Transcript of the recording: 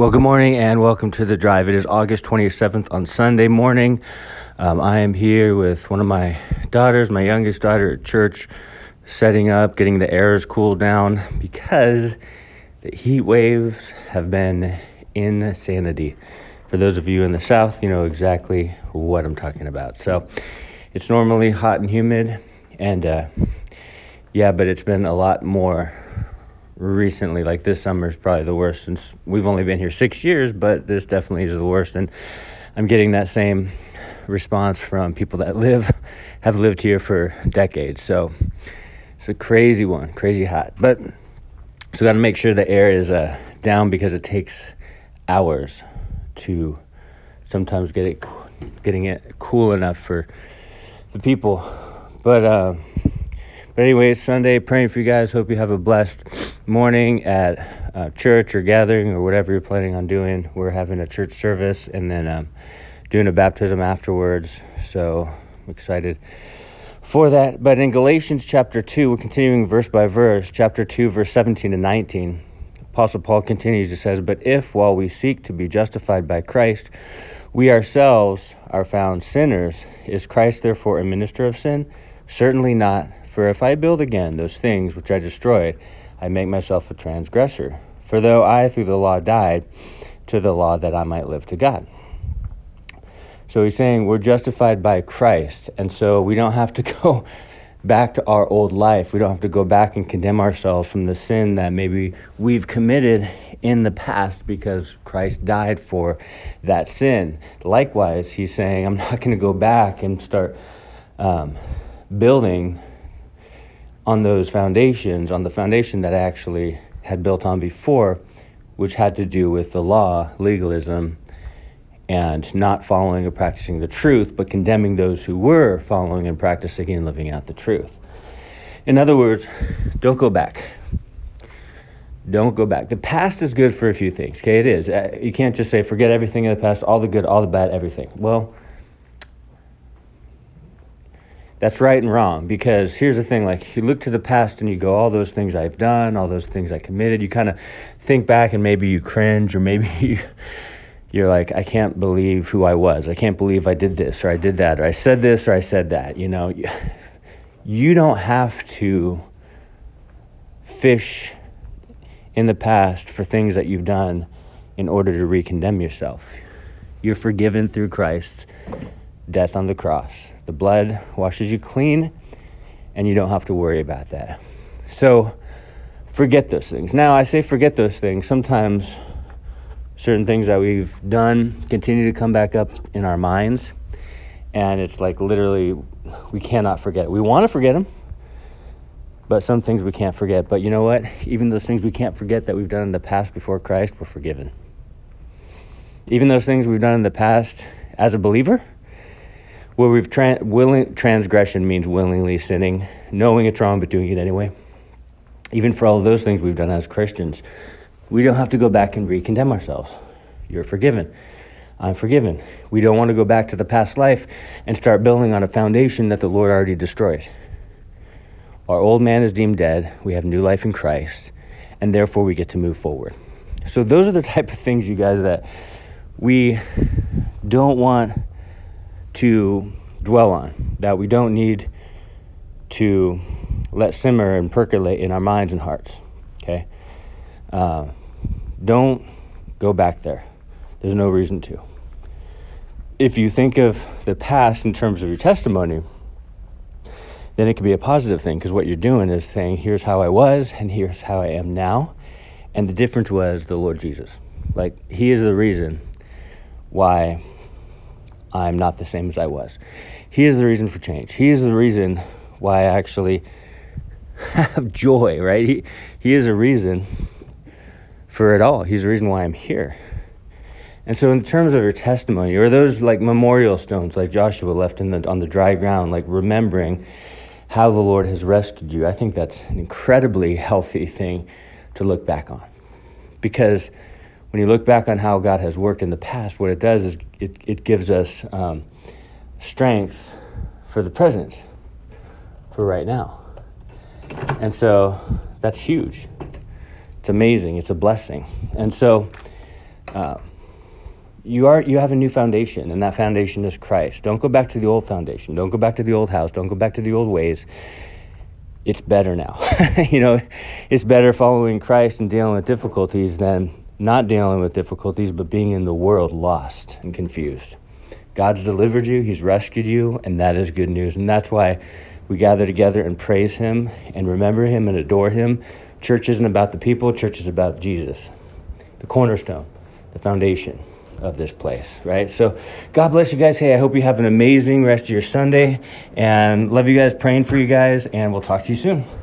Well, good morning and welcome to the drive. It is August 27th on Sunday morning. Um, I am here with one of my daughters, my youngest daughter at church, setting up, getting the airs cooled down because the heat waves have been insanity. For those of you in the south, you know exactly what I'm talking about. So it's normally hot and humid, and uh, yeah, but it's been a lot more recently. Like this summer is probably the worst since we've only been here six years, but this definitely is the worst. And I'm getting that same response from people that live, have lived here for decades. So it's a crazy one, crazy hot. But so got to make sure the air is uh, down because it takes hours to sometimes get it, getting it cool enough for the people. But uh, but anyway, it's Sunday. Praying for you guys. Hope you have a blessed morning at uh, church or gathering or whatever you're planning on doing. We're having a church service and then um, doing a baptism afterwards. So I'm excited for that. But in Galatians chapter 2, we're continuing verse by verse, chapter 2, verse 17 to 19. Apostle Paul continues, it says, But if while we seek to be justified by Christ, we ourselves are found sinners, is Christ therefore a minister of sin? Certainly not. For if I build again those things which I destroyed, I make myself a transgressor. For though I through the law died to the law that I might live to God. So he's saying we're justified by Christ, and so we don't have to go back to our old life. We don't have to go back and condemn ourselves from the sin that maybe we've committed in the past because Christ died for that sin. Likewise, he's saying, I'm not going to go back and start um, building on those foundations, on the foundation that I actually had built on before, which had to do with the law, legalism, and not following or practicing the truth, but condemning those who were following and practicing and living out the truth. In other words, don't go back. Don't go back. The past is good for a few things, okay? It is. Uh, you can't just say, forget everything in the past, all the good, all the bad, everything. Well, that's right and wrong because here's the thing like you look to the past and you go all those things i've done all those things i committed you kind of think back and maybe you cringe or maybe you, you're like i can't believe who i was. I can't believe i did this or i did that or i said this or i said that you know? You don't have to fish in the past for things that you've done in order to recondemn yourself. You're forgiven through christ's death on the cross the blood washes you clean, and you don't have to worry about that. So forget those things. Now, I say forget those things. Sometimes certain things that we've done continue to come back up in our minds, and it's like literally we cannot forget. We want to forget them, but some things we can't forget. But you know what? Even those things we can't forget that we've done in the past before Christ, we're forgiven. Even those things we've done in the past as a believer, where we've tra- willing transgression means willingly sinning, knowing it's wrong but doing it anyway. Even for all of those things we've done as Christians, we don't have to go back and re-condemn ourselves. You're forgiven. I'm forgiven. We don't want to go back to the past life and start building on a foundation that the Lord already destroyed. Our old man is deemed dead. We have new life in Christ, and therefore we get to move forward. So, those are the type of things, you guys, that we don't want to dwell on, that we don't need to let simmer and percolate in our minds and hearts. Okay? Uh, don't go back there. There's no reason to. If you think of the past in terms of your testimony, then it can be a positive thing because what you're doing is saying, here's how I was and here's how I am now. And the difference was the Lord Jesus. Like, He is the reason why I'm not the same as I was. He is the reason for change. He is the reason why I actually have joy, right? He, he is a reason for it all. He's the reason why I'm here. And so, in terms of your testimony, or those like memorial stones like Joshua left in the, on the dry ground, like remembering how the Lord has rescued you, I think that's an incredibly healthy thing to look back on. Because when you look back on how God has worked in the past, what it does is it, it gives us um, strength for the present, for right now. And so that's huge. It's amazing. It's a blessing. And so Uh, you are you have a new foundation and that foundation is christ don't go back to the old foundation don't go back to the old house don't go back to the old ways it's better now you know it's better following christ and dealing with difficulties than not dealing with difficulties but being in the world lost and confused god's delivered you he's rescued you and that is good news and that's why we gather together and praise him and remember him and adore him church isn't about the people church is about jesus the cornerstone the foundation of this place, right? So, God bless you guys. Hey, I hope you have an amazing rest of your Sunday and love you guys, praying for you guys, and we'll talk to you soon.